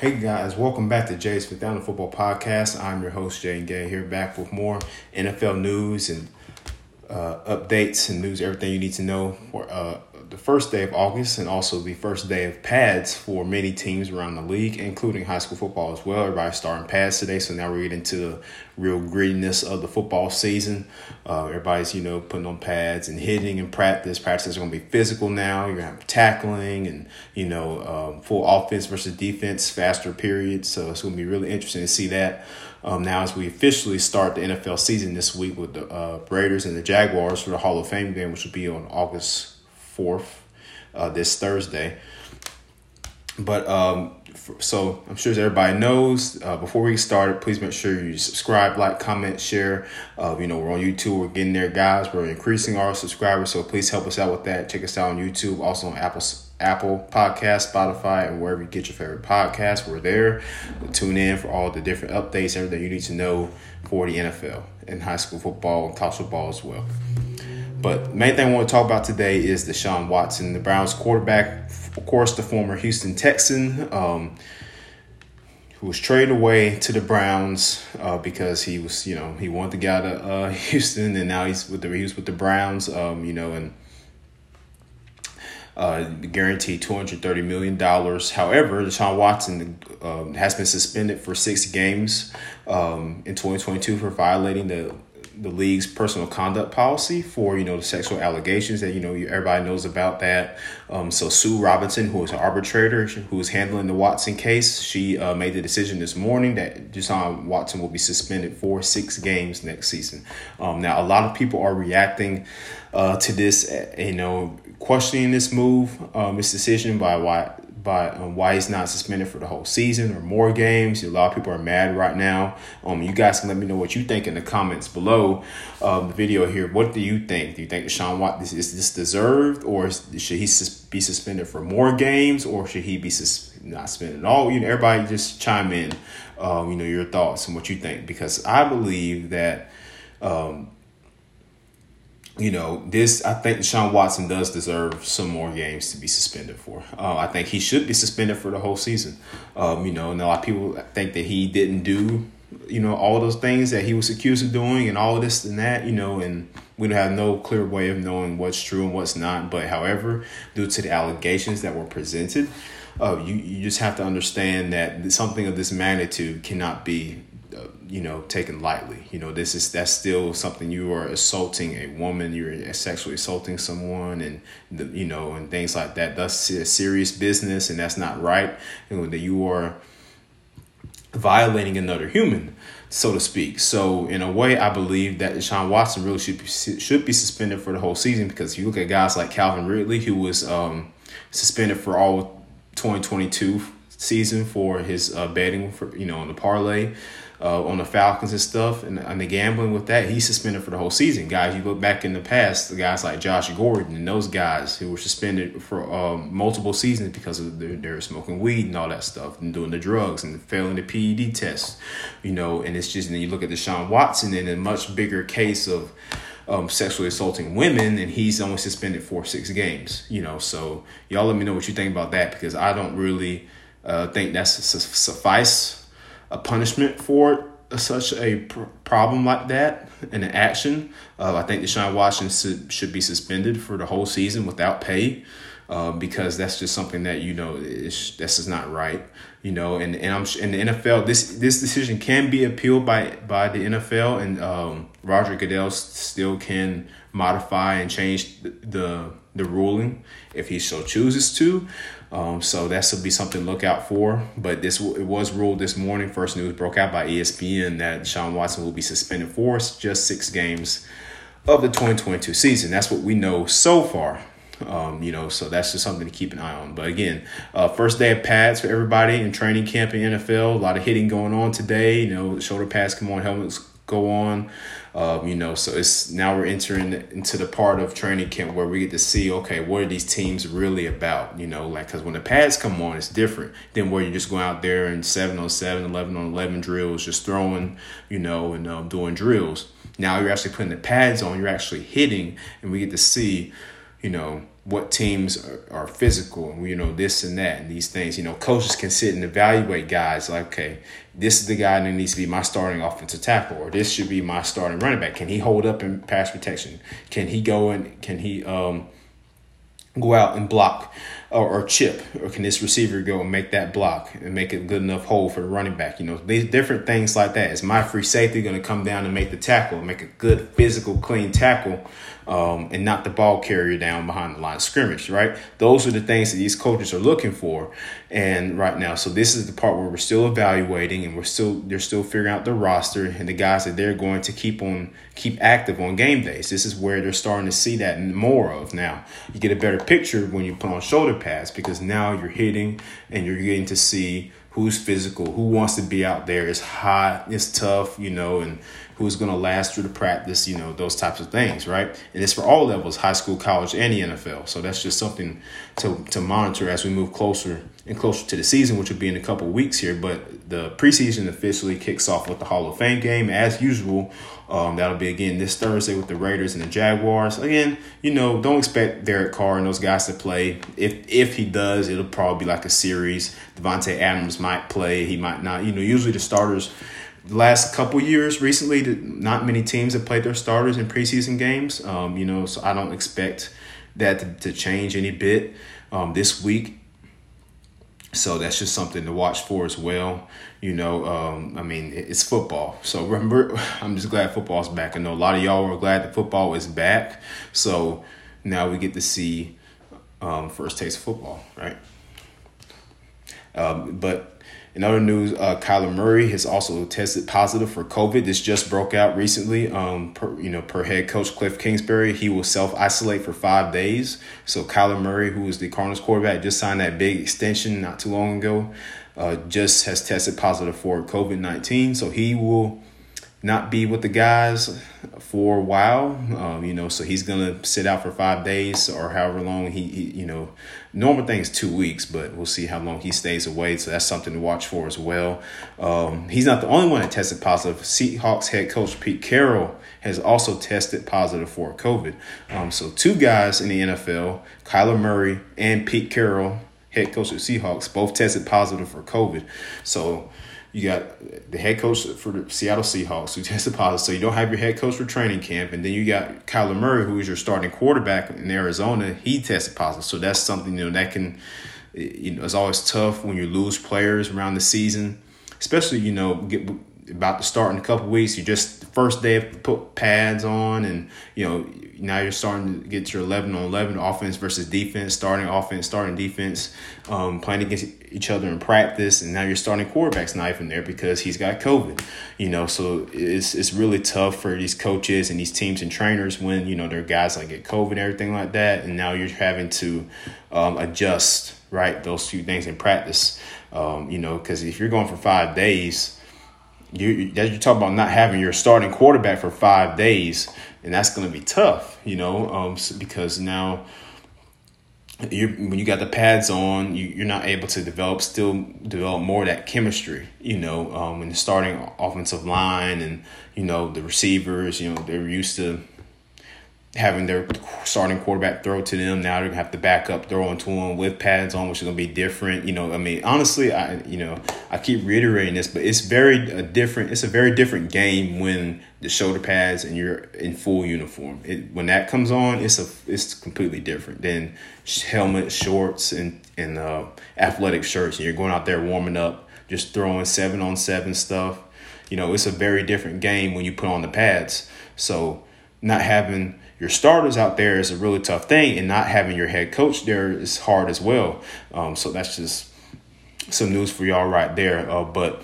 Hey guys, welcome back to Jay's Fifth Down the Football Podcast. I'm your host Jay Gay here, back with more NFL news and uh, updates and news, everything you need to know for uh, the first day of August and also the first day of pads for many teams around the league, including high school football as well. Everybody's starting pads today, so now we're getting into the real grittiness of the football season. Uh, everybody's, you know, putting on pads and hitting and practice. Practices are going to be physical now. You're going to have tackling and, you know, um, full offense versus defense, faster periods. So it's going to be really interesting to see that. Um, now, as we officially start the NFL season this week with the uh, Raiders and the Jaguars for the Hall of Fame game, which will be on August 4th, uh, this Thursday. But um, so I'm sure everybody knows, uh, before we start, please make sure you subscribe, like, comment, share. Uh, you know, we're on YouTube. We're getting there, guys. We're increasing our subscribers, so please help us out with that. Check us out on YouTube, also on Apple Apple Podcast, Spotify, and wherever you get your favorite podcast. We're there. Tune in for all the different updates, everything you need to know for the NFL and high school football and college football as well. But main thing I want to talk about today is Deshaun Watson, the Browns quarterback, of course, the former Houston Texan, um, who was traded away to the Browns uh, because he was, you know, he wanted to get out of uh, Houston, and now he's with the he was with the Browns, um, you know, and uh, guaranteed $230 million. However, Deshaun Watson um, has been suspended for six games um, in 2022 for violating the the league's personal conduct policy for you know the sexual allegations that you know everybody knows about that. Um, so Sue Robinson, who is an arbitrator who is handling the Watson case, she uh, made the decision this morning that Deshaun Watson will be suspended for six games next season. Um, now a lot of people are reacting uh, to this, you know, questioning this move, um, this decision by why by um, why he's not suspended for the whole season or more games. A lot of people are mad right now. Um, you guys can let me know what you think in the comments below um, the video here. What do you think? Do you think Deshaun Watson is, is this deserved, or is, should he sus- be suspended for more games, or should he be sus- not suspended at all? You know, everybody just chime in. Um, you know your thoughts and what you think because I believe that um, you know, this I think Sean Watson does deserve some more games to be suspended for. Uh, I think he should be suspended for the whole season. Um, you know, and a lot of people think that he didn't do, you know, all those things that he was accused of doing and all this and that, you know, and we don't have no clear way of knowing what's true and what's not. But however, due to the allegations that were presented, uh, you, you just have to understand that something of this magnitude cannot be you know taken lightly. You know this is that's still something you are assaulting a woman you're sexually assaulting someone and the, you know and things like that. That's a serious business and that's not right. You know that you are violating another human so to speak. So in a way i believe that Deshaun Watson really should be, should be suspended for the whole season because you look at guys like Calvin Ridley who was um, suspended for all 2022 season for his uh, betting for you know on the parlay uh, on the Falcons and stuff, and, the gambling with that, he's suspended for the whole season. Guys, you look back in the past, the guys like Josh Gordon and those guys who were suspended for um, multiple seasons because of their, their smoking weed and all that stuff, and doing the drugs and failing the PED test, you know. And it's just, and then you look at Deshaun Watson in a much bigger case of um, sexually assaulting women, and he's only suspended for six games. You know, so y'all let me know what you think about that because I don't really uh, think that's suffice a punishment for such a pr- problem like that and an action. Uh, I think Deshaun Washington should be suspended for the whole season without pay. Uh, because that's just something that you know is this is not right, you know, and and I'm in the NFL this this decision can be appealed by by the NFL and um, Roger Goodell still can modify and change the, the the ruling if he so chooses to. Um, so that should be something to look out for. But this it was ruled this morning. First news broke out by ESPN that Sean Watson will be suspended for just six games of the 2022 season. That's what we know so far. Um, you know, so that's just something to keep an eye on. But again, uh, first day of pads for everybody in training camp in NFL. A lot of hitting going on today. You know, shoulder pads come on, helmets go on. Um, you know, so it's now we're entering into the part of training camp where we get to see, okay, what are these teams really about? You know, like, because when the pads come on, it's different than where you just go out there and 7 on 7, 11 on 11 drills, just throwing, you know, and um, doing drills. Now you're actually putting the pads on, you're actually hitting, and we get to see you know, what teams are, are physical, and, you know, this and that, and these things. You know, coaches can sit and evaluate guys like, okay, this is the guy that needs to be my starting offensive tackle, or this should be my starting running back. Can he hold up in pass protection? Can he go and can he um, go out and block? or, or chip, or can this receiver go and make that block and make it good enough hole for the running back? You know, these different things like that. Is my free safety going to come down and make the tackle, make a good physical, clean tackle, um, and not the ball carrier down behind the line of scrimmage? Right. Those are the things that these coaches are looking for, and right now, so this is the part where we're still evaluating and we're still they're still figuring out the roster and the guys that they're going to keep on keep active on game days. This is where they're starting to see that more of now. You get a better picture when you put on shoulder pads because now you're hitting and you're getting to see who's physical, who wants to be out there. It's hot, it's tough, you know, and who's going to last through the practice, you know, those types of things, right? And it's for all levels, high school, college, and the NFL. So that's just something to, to monitor as we move closer and closer to the season, which will be in a couple weeks here. But the preseason officially kicks off with the Hall of Fame game as usual. Um, that'll be again this Thursday with the Raiders and the Jaguars. Again, you know, don't expect Derek Carr and those guys to play. If if he does, it'll probably be like a series. Davante Adams might play, he might not. You know, usually the starters the last couple years recently, not many teams have played their starters in preseason games. Um, you know, so I don't expect that to, to change any bit um, this week. So that's just something to watch for as well. You know, um, I mean, it's football. So remember, I'm just glad football's back. I know a lot of y'all were glad that football is back. So now we get to see um, first taste of football, right? Um, but in other news, uh, Kyler Murray has also tested positive for COVID. This just broke out recently. Um, per, you know, per head coach Cliff Kingsbury, he will self isolate for five days. So Kyler Murray, who is the Cardinals quarterback, just signed that big extension not too long ago. Uh, just has tested positive for COVID nineteen. So he will not be with the guys for a while. Um, you know, so he's gonna sit out for five days or however long he, he, you know, normal thing is two weeks, but we'll see how long he stays away. So that's something to watch for as well. Um, he's not the only one that tested positive. Seahawks head coach Pete Carroll has also tested positive for COVID. Um, so two guys in the NFL, Kyler Murray and Pete Carroll, head coach of Seahawks, both tested positive for COVID. So you got the head coach for the Seattle Seahawks who tested positive. So you don't have your head coach for training camp, and then you got Kyler Murray, who is your starting quarterback in Arizona. He tested positive. So that's something you know that can, you know, it's always tough when you lose players around the season, especially you know get about to start in a couple weeks. You just first day put pads on, and you know now you're starting to get your 11 on 11 offense versus defense, starting offense, starting defense, um, playing against each other in practice, and now you're starting quarterback's knife in there because he's got COVID. You know, so it's it's really tough for these coaches and these teams and trainers when you know their guys like get COVID and everything like that, and now you're having to um, adjust right those few things in practice. Um, you know, because if you're going for five days you you talk about not having your starting quarterback for five days, and that's going to be tough, you know, um, because now you when you got the pads on, you, you're not able to develop still develop more of that chemistry, you know, um, in the starting offensive line and you know the receivers, you know, they're used to having their starting quarterback throw to them. Now they're gonna have to back up throwing to them with pads on, which is gonna be different. You know, I mean, honestly, I you know I keep reiterating this, but it's very a different. It's a very different game when the shoulder pads and you're in full uniform. It, when that comes on, it's a it's completely different than helmet, shorts, and and uh, athletic shirts. And you're going out there warming up, just throwing seven on seven stuff. You know, it's a very different game when you put on the pads. So not having your starters out there is a really tough thing, and not having your head coach there is hard as well. Um, so that's just some news for y'all right there. Uh, but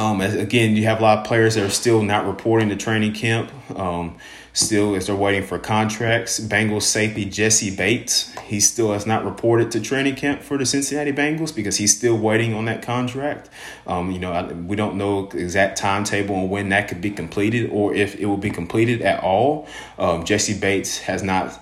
um, again, you have a lot of players that are still not reporting to training camp. Um, still, as they're waiting for contracts, Bengals safety Jessie Bates, he still has not reported to training camp for the Cincinnati Bengals because he's still waiting on that contract. Um, you know, we don't know exact timetable on when that could be completed or if it will be completed at all. Um, Jessie Bates has not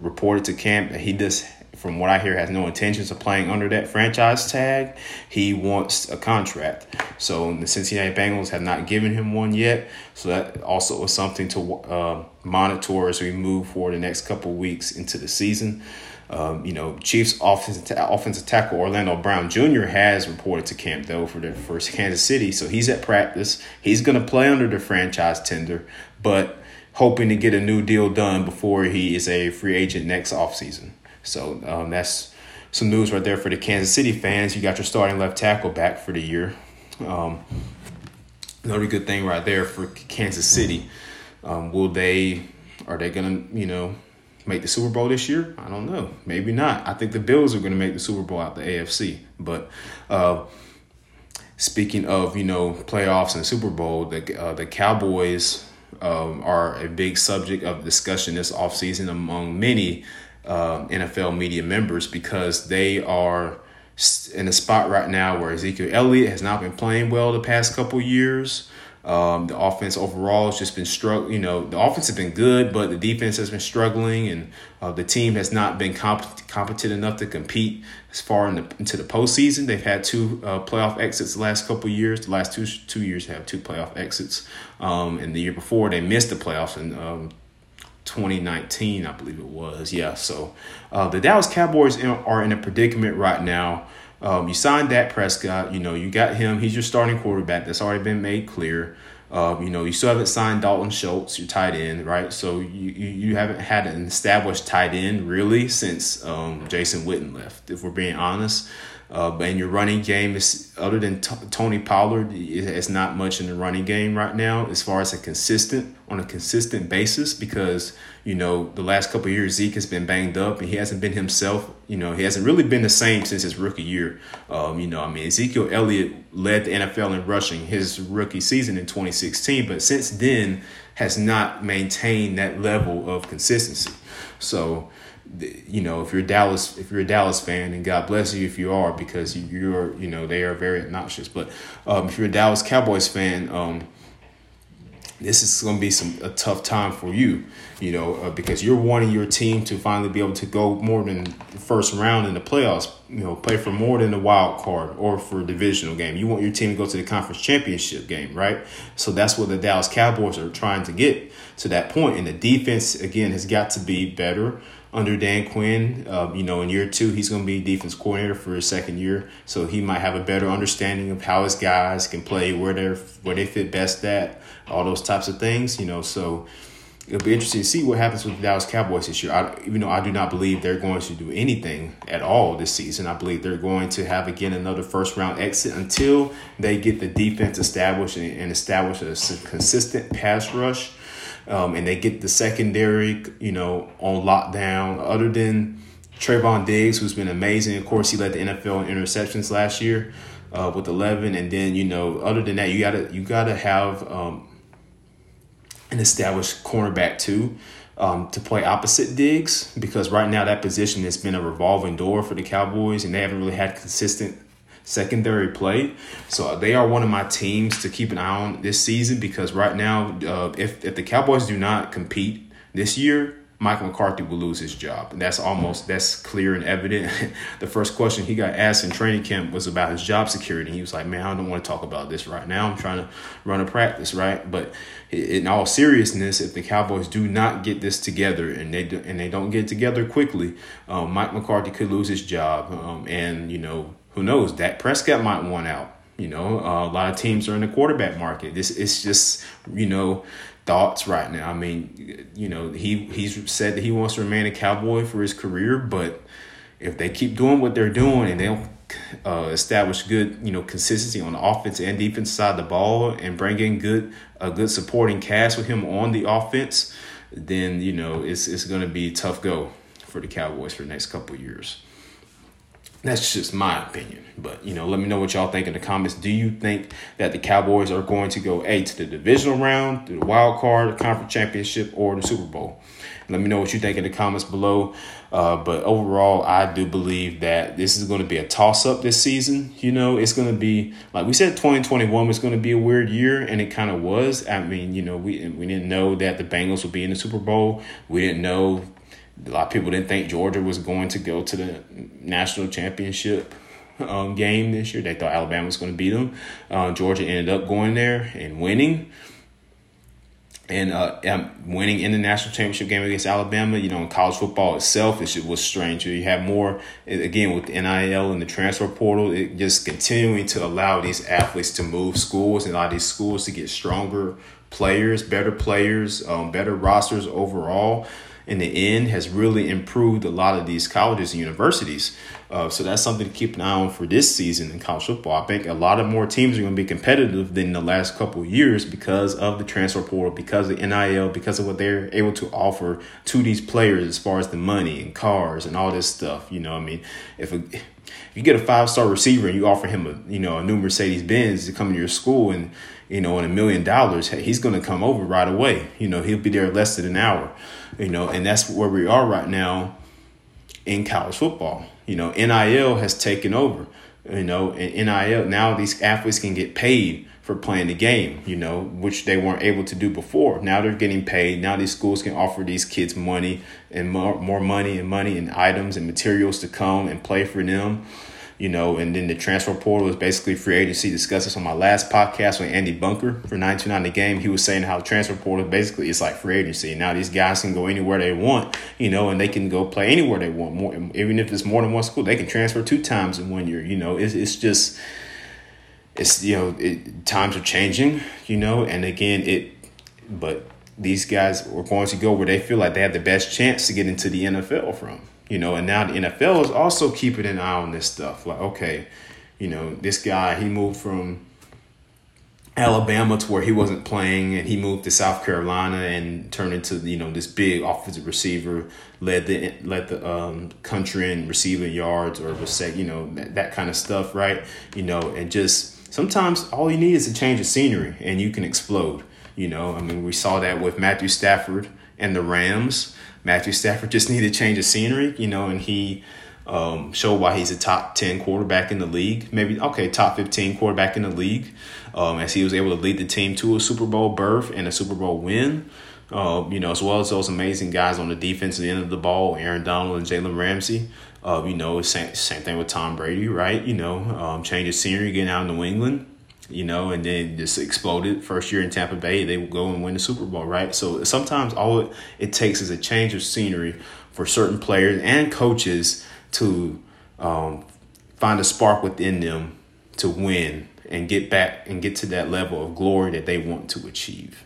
reported to camp. He does from what I hear, has no intentions of playing under that franchise tag. He wants a contract. So the Cincinnati Bengals have not given him one yet. So that also is something to uh, monitor as we move forward the next couple weeks into the season. Um, you know, Chiefs offensive, offensive tackle Orlando Brown Jr. has reported to camp though for Kansas City, so he's at practice. He's going to play under the franchise tender, but hoping to get a new deal done before he is a free agent next offseason. So um, that's some news right there for the Kansas City fans. You got your starting left tackle back for the year. Um, another good thing right there for Kansas City. Um, will they? Are they gonna? You know make the Super Bowl this year? I don't know. Maybe not. I think the Bills are going to make the Super Bowl out the AFC. But uh, speaking of you know playoffs and Super Bowl, the uh, the Cowboys um, are a big subject of discussion this offseason among many um, NFL media members because they are in a spot right now where Ezekiel Elliott has not been playing well the past couple years. Um, the offense overall has just been struggling. You know, the offense has been good, but the defense has been struggling, and uh, the team has not been comp- competent enough to compete as far in the, into the postseason. They've had two uh, playoff exits the last couple years. The last two two years have two playoff exits, um, and the year before they missed the playoffs in um, 2019, I believe it was. Yeah, so uh, the Dallas Cowboys are in a predicament right now um, you signed Dak Prescott. You know, you got him. He's your starting quarterback. That's already been made clear. Um, you know, you still haven't signed Dalton Schultz, your tight end, right? So you, you, you haven't had an established tight end really since um, Jason Witten left, if we're being honest. Uh, and your running game is other than t- Tony Pollard, it's not much in the running game right now as far as a consistent on a consistent basis because you know the last couple years Zeke has been banged up and he hasn't been himself. You know he hasn't really been the same since his rookie year. Um, you know I mean Ezekiel Elliott led the NFL in rushing his rookie season in 2016, but since then has not maintained that level of consistency. So you know, if you're Dallas, if you're a Dallas fan, and God bless you if you are, because you're, you know, they are very obnoxious. But um, if you're a Dallas Cowboys fan, um, this is going to be some a tough time for you, you know, uh, because you're wanting your team to finally be able to go more than the first round in the playoffs, you know, play for more than the wild card or for a divisional game. You want your team to go to the conference championship game, right? So that's what the Dallas Cowboys are trying to get to that point. And the defense again has got to be better under Dan Quinn. Uh, you know, in year two, he's going to be defense coordinator for his second year, so he might have a better understanding of how his guys can play, where they where they fit best at, all those types of things. You know, so it'll be interesting to see what happens with the Dallas Cowboys this year. I, even though I do not believe they're going to do anything at all this season, I believe they're going to have again another first round exit until they get the defense established and, and establish a consistent pass rush um, and they get the secondary, you know, on lockdown. Other than Trevon Diggs, who's been amazing. Of course, he led the NFL in interceptions last year uh, with 11. And then, you know, other than that, you gotta you gotta have um, an established cornerback too. Um, to play opposite Diggs because right now that position has been a revolving door for the Cowboys and they haven't really had consistent secondary play. So they are one of my teams to keep an eye on this season because right now, uh, if if the Cowboys do not compete this year, Mike McCarthy will lose his job. And that's almost that's clear and evident. the first question he got asked in training camp was about his job security. He was like, "Man, I don't want to talk about this right now. I'm trying to run a practice, right?" But in all seriousness, if the Cowboys do not get this together and they do, and they don't get together quickly, um, Mike McCarthy could lose his job. Um, and you know, who knows? Dak Prescott might want out. You know, uh, a lot of teams are in the quarterback market. This it's just you know thoughts right now. I mean, you know, he he's said that he wants to remain a Cowboy for his career, but if they keep doing what they're doing and they don't uh, establish good, you know, consistency on the offense and defense side of the ball and bring in good a good supporting cast with him on the offense, then you know it's it's going to be tough go for the Cowboys for the next couple years. That's just my opinion. But, you know, let me know what y'all think in the comments. Do you think that the Cowboys are going to go A to the divisional round, the wild card, the conference championship, or the Super Bowl? Let me know what you think in the comments below. Uh, but overall, I do believe that this is going to be a toss up this season. You know, it's going to be, like we said, 2021 was going to be a weird year, and it kind of was. I mean, you know, we, we didn't know that the Bengals would be in the Super Bowl. We didn't know A lot of people didn't think Georgia was going to go to the national championship um, game this year. They thought Alabama was going to beat them. Uh, Georgia ended up going there and winning and uh, um, winning in the national championship game against Alabama. You know, in college football itself, it was strange. You have more again with NIL and the transfer portal. It just continuing to allow these athletes to move schools and allow these schools to get stronger players, better players, um, better rosters overall in the end has really improved a lot of these colleges and universities. Uh, so that's something to keep an eye on for this season in college football. I think a lot of more teams are going to be competitive than the last couple years because of the transfer portal, because of NIL, because of what they're able to offer to these players as far as the money and cars and all this stuff. You know, I mean, if a, if you get a five star receiver and you offer him a you know a new Mercedes Benz to come to your school and you know, and a million dollars, he's going to come over right away. You know, he'll be there less than an hour. You know, and that's where we are right now in college football. You know, NIL has taken over. You know, and NIL now these athletes can get paid for playing the game. You know, which they weren't able to do before. Now they're getting paid. Now these schools can offer these kids money and more more money and money and items and materials to come and play for them you know, and then the transfer portal is basically free agency. Discussed this on my last podcast with Andy Bunker for 929 the game. He was saying how transfer portal basically is like free agency. Now these guys can go anywhere they want, you know, and they can go play anywhere they want. More, even if it's more than one school, they can transfer two times in one year. You know, it's it's just it's you know it, times are changing, you know, and again it, but these guys are going to go where they feel like they have the best chance to get into the NFL from you know, and now the NFL is also keeping an eye on this stuff. Like, okay, you know, this guy, he moved from Alabama to where he wasn't playing and he moved to South Carolina and turned into, you know, this big offensive receiver, led the led the um, country in receiving yards or you know, that, that kind of stuff, right? You know, and just sometimes all you need is a change of scenery and you can explode. You know, I mean, we saw that with Matthew Stafford and the Rams Matthew Stafford just needed to change of scenery, you know, and he um, showed why he's a top 10 quarterback in the league. Maybe, okay, top 15 quarterback in the league, um, as he was able to lead the team to a Super Bowl berth and a Super Bowl win. Uh, you know, as well as those amazing guys on the defensive end of the ball, Aaron Donald and Jalen Ramsey. Uh, you know, same, same thing with Tom Brady, right? You know, um, change of scenery, getting out in New England you know, and then just exploded. First year in Tampa Bay, they would go and win the Super Bowl, right? So sometimes all it, it takes is a change of scenery for certain players and coaches to um, find a spark within them to win and get back and get to that level of glory that they want to achieve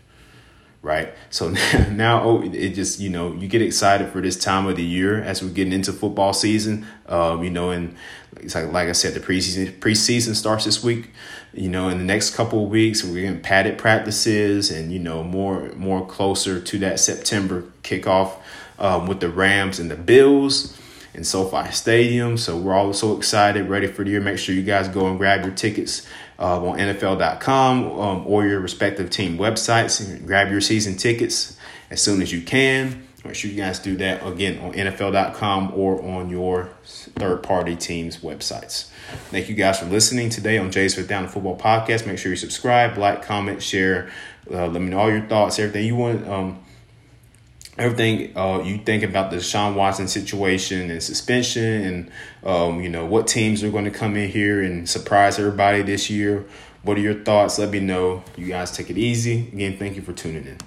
right? So now oh, it just you know you get excited for this time of the year as we're getting into football season. Um, you know, and it's like like I said, the preseason preseason starts this week. You know, in the next couple of weeks, we're getting padded practices and you know more more closer to that September kickoff um, with the Rams and the Bills in SoFi Stadium. So we're all so excited, ready for the year. Make sure you guys go and grab your tickets uh, on NFL.com um, or your respective team websites grab your season tickets as soon as you can. Make sure you guys do that again on NFL.com or on your third party teams' websites. Thank you guys for listening today on Jay's Fifth Down the Football Podcast. Make sure you subscribe, like, comment, share. Uh, let me know all your thoughts, everything you want. Um, everything uh, you think about the Deshaun Watson situation and suspension, and um, you know what teams are going to come in here and surprise everybody this year. What are your thoughts? Let me know. You guys take it easy. Again, thank you for tuning in.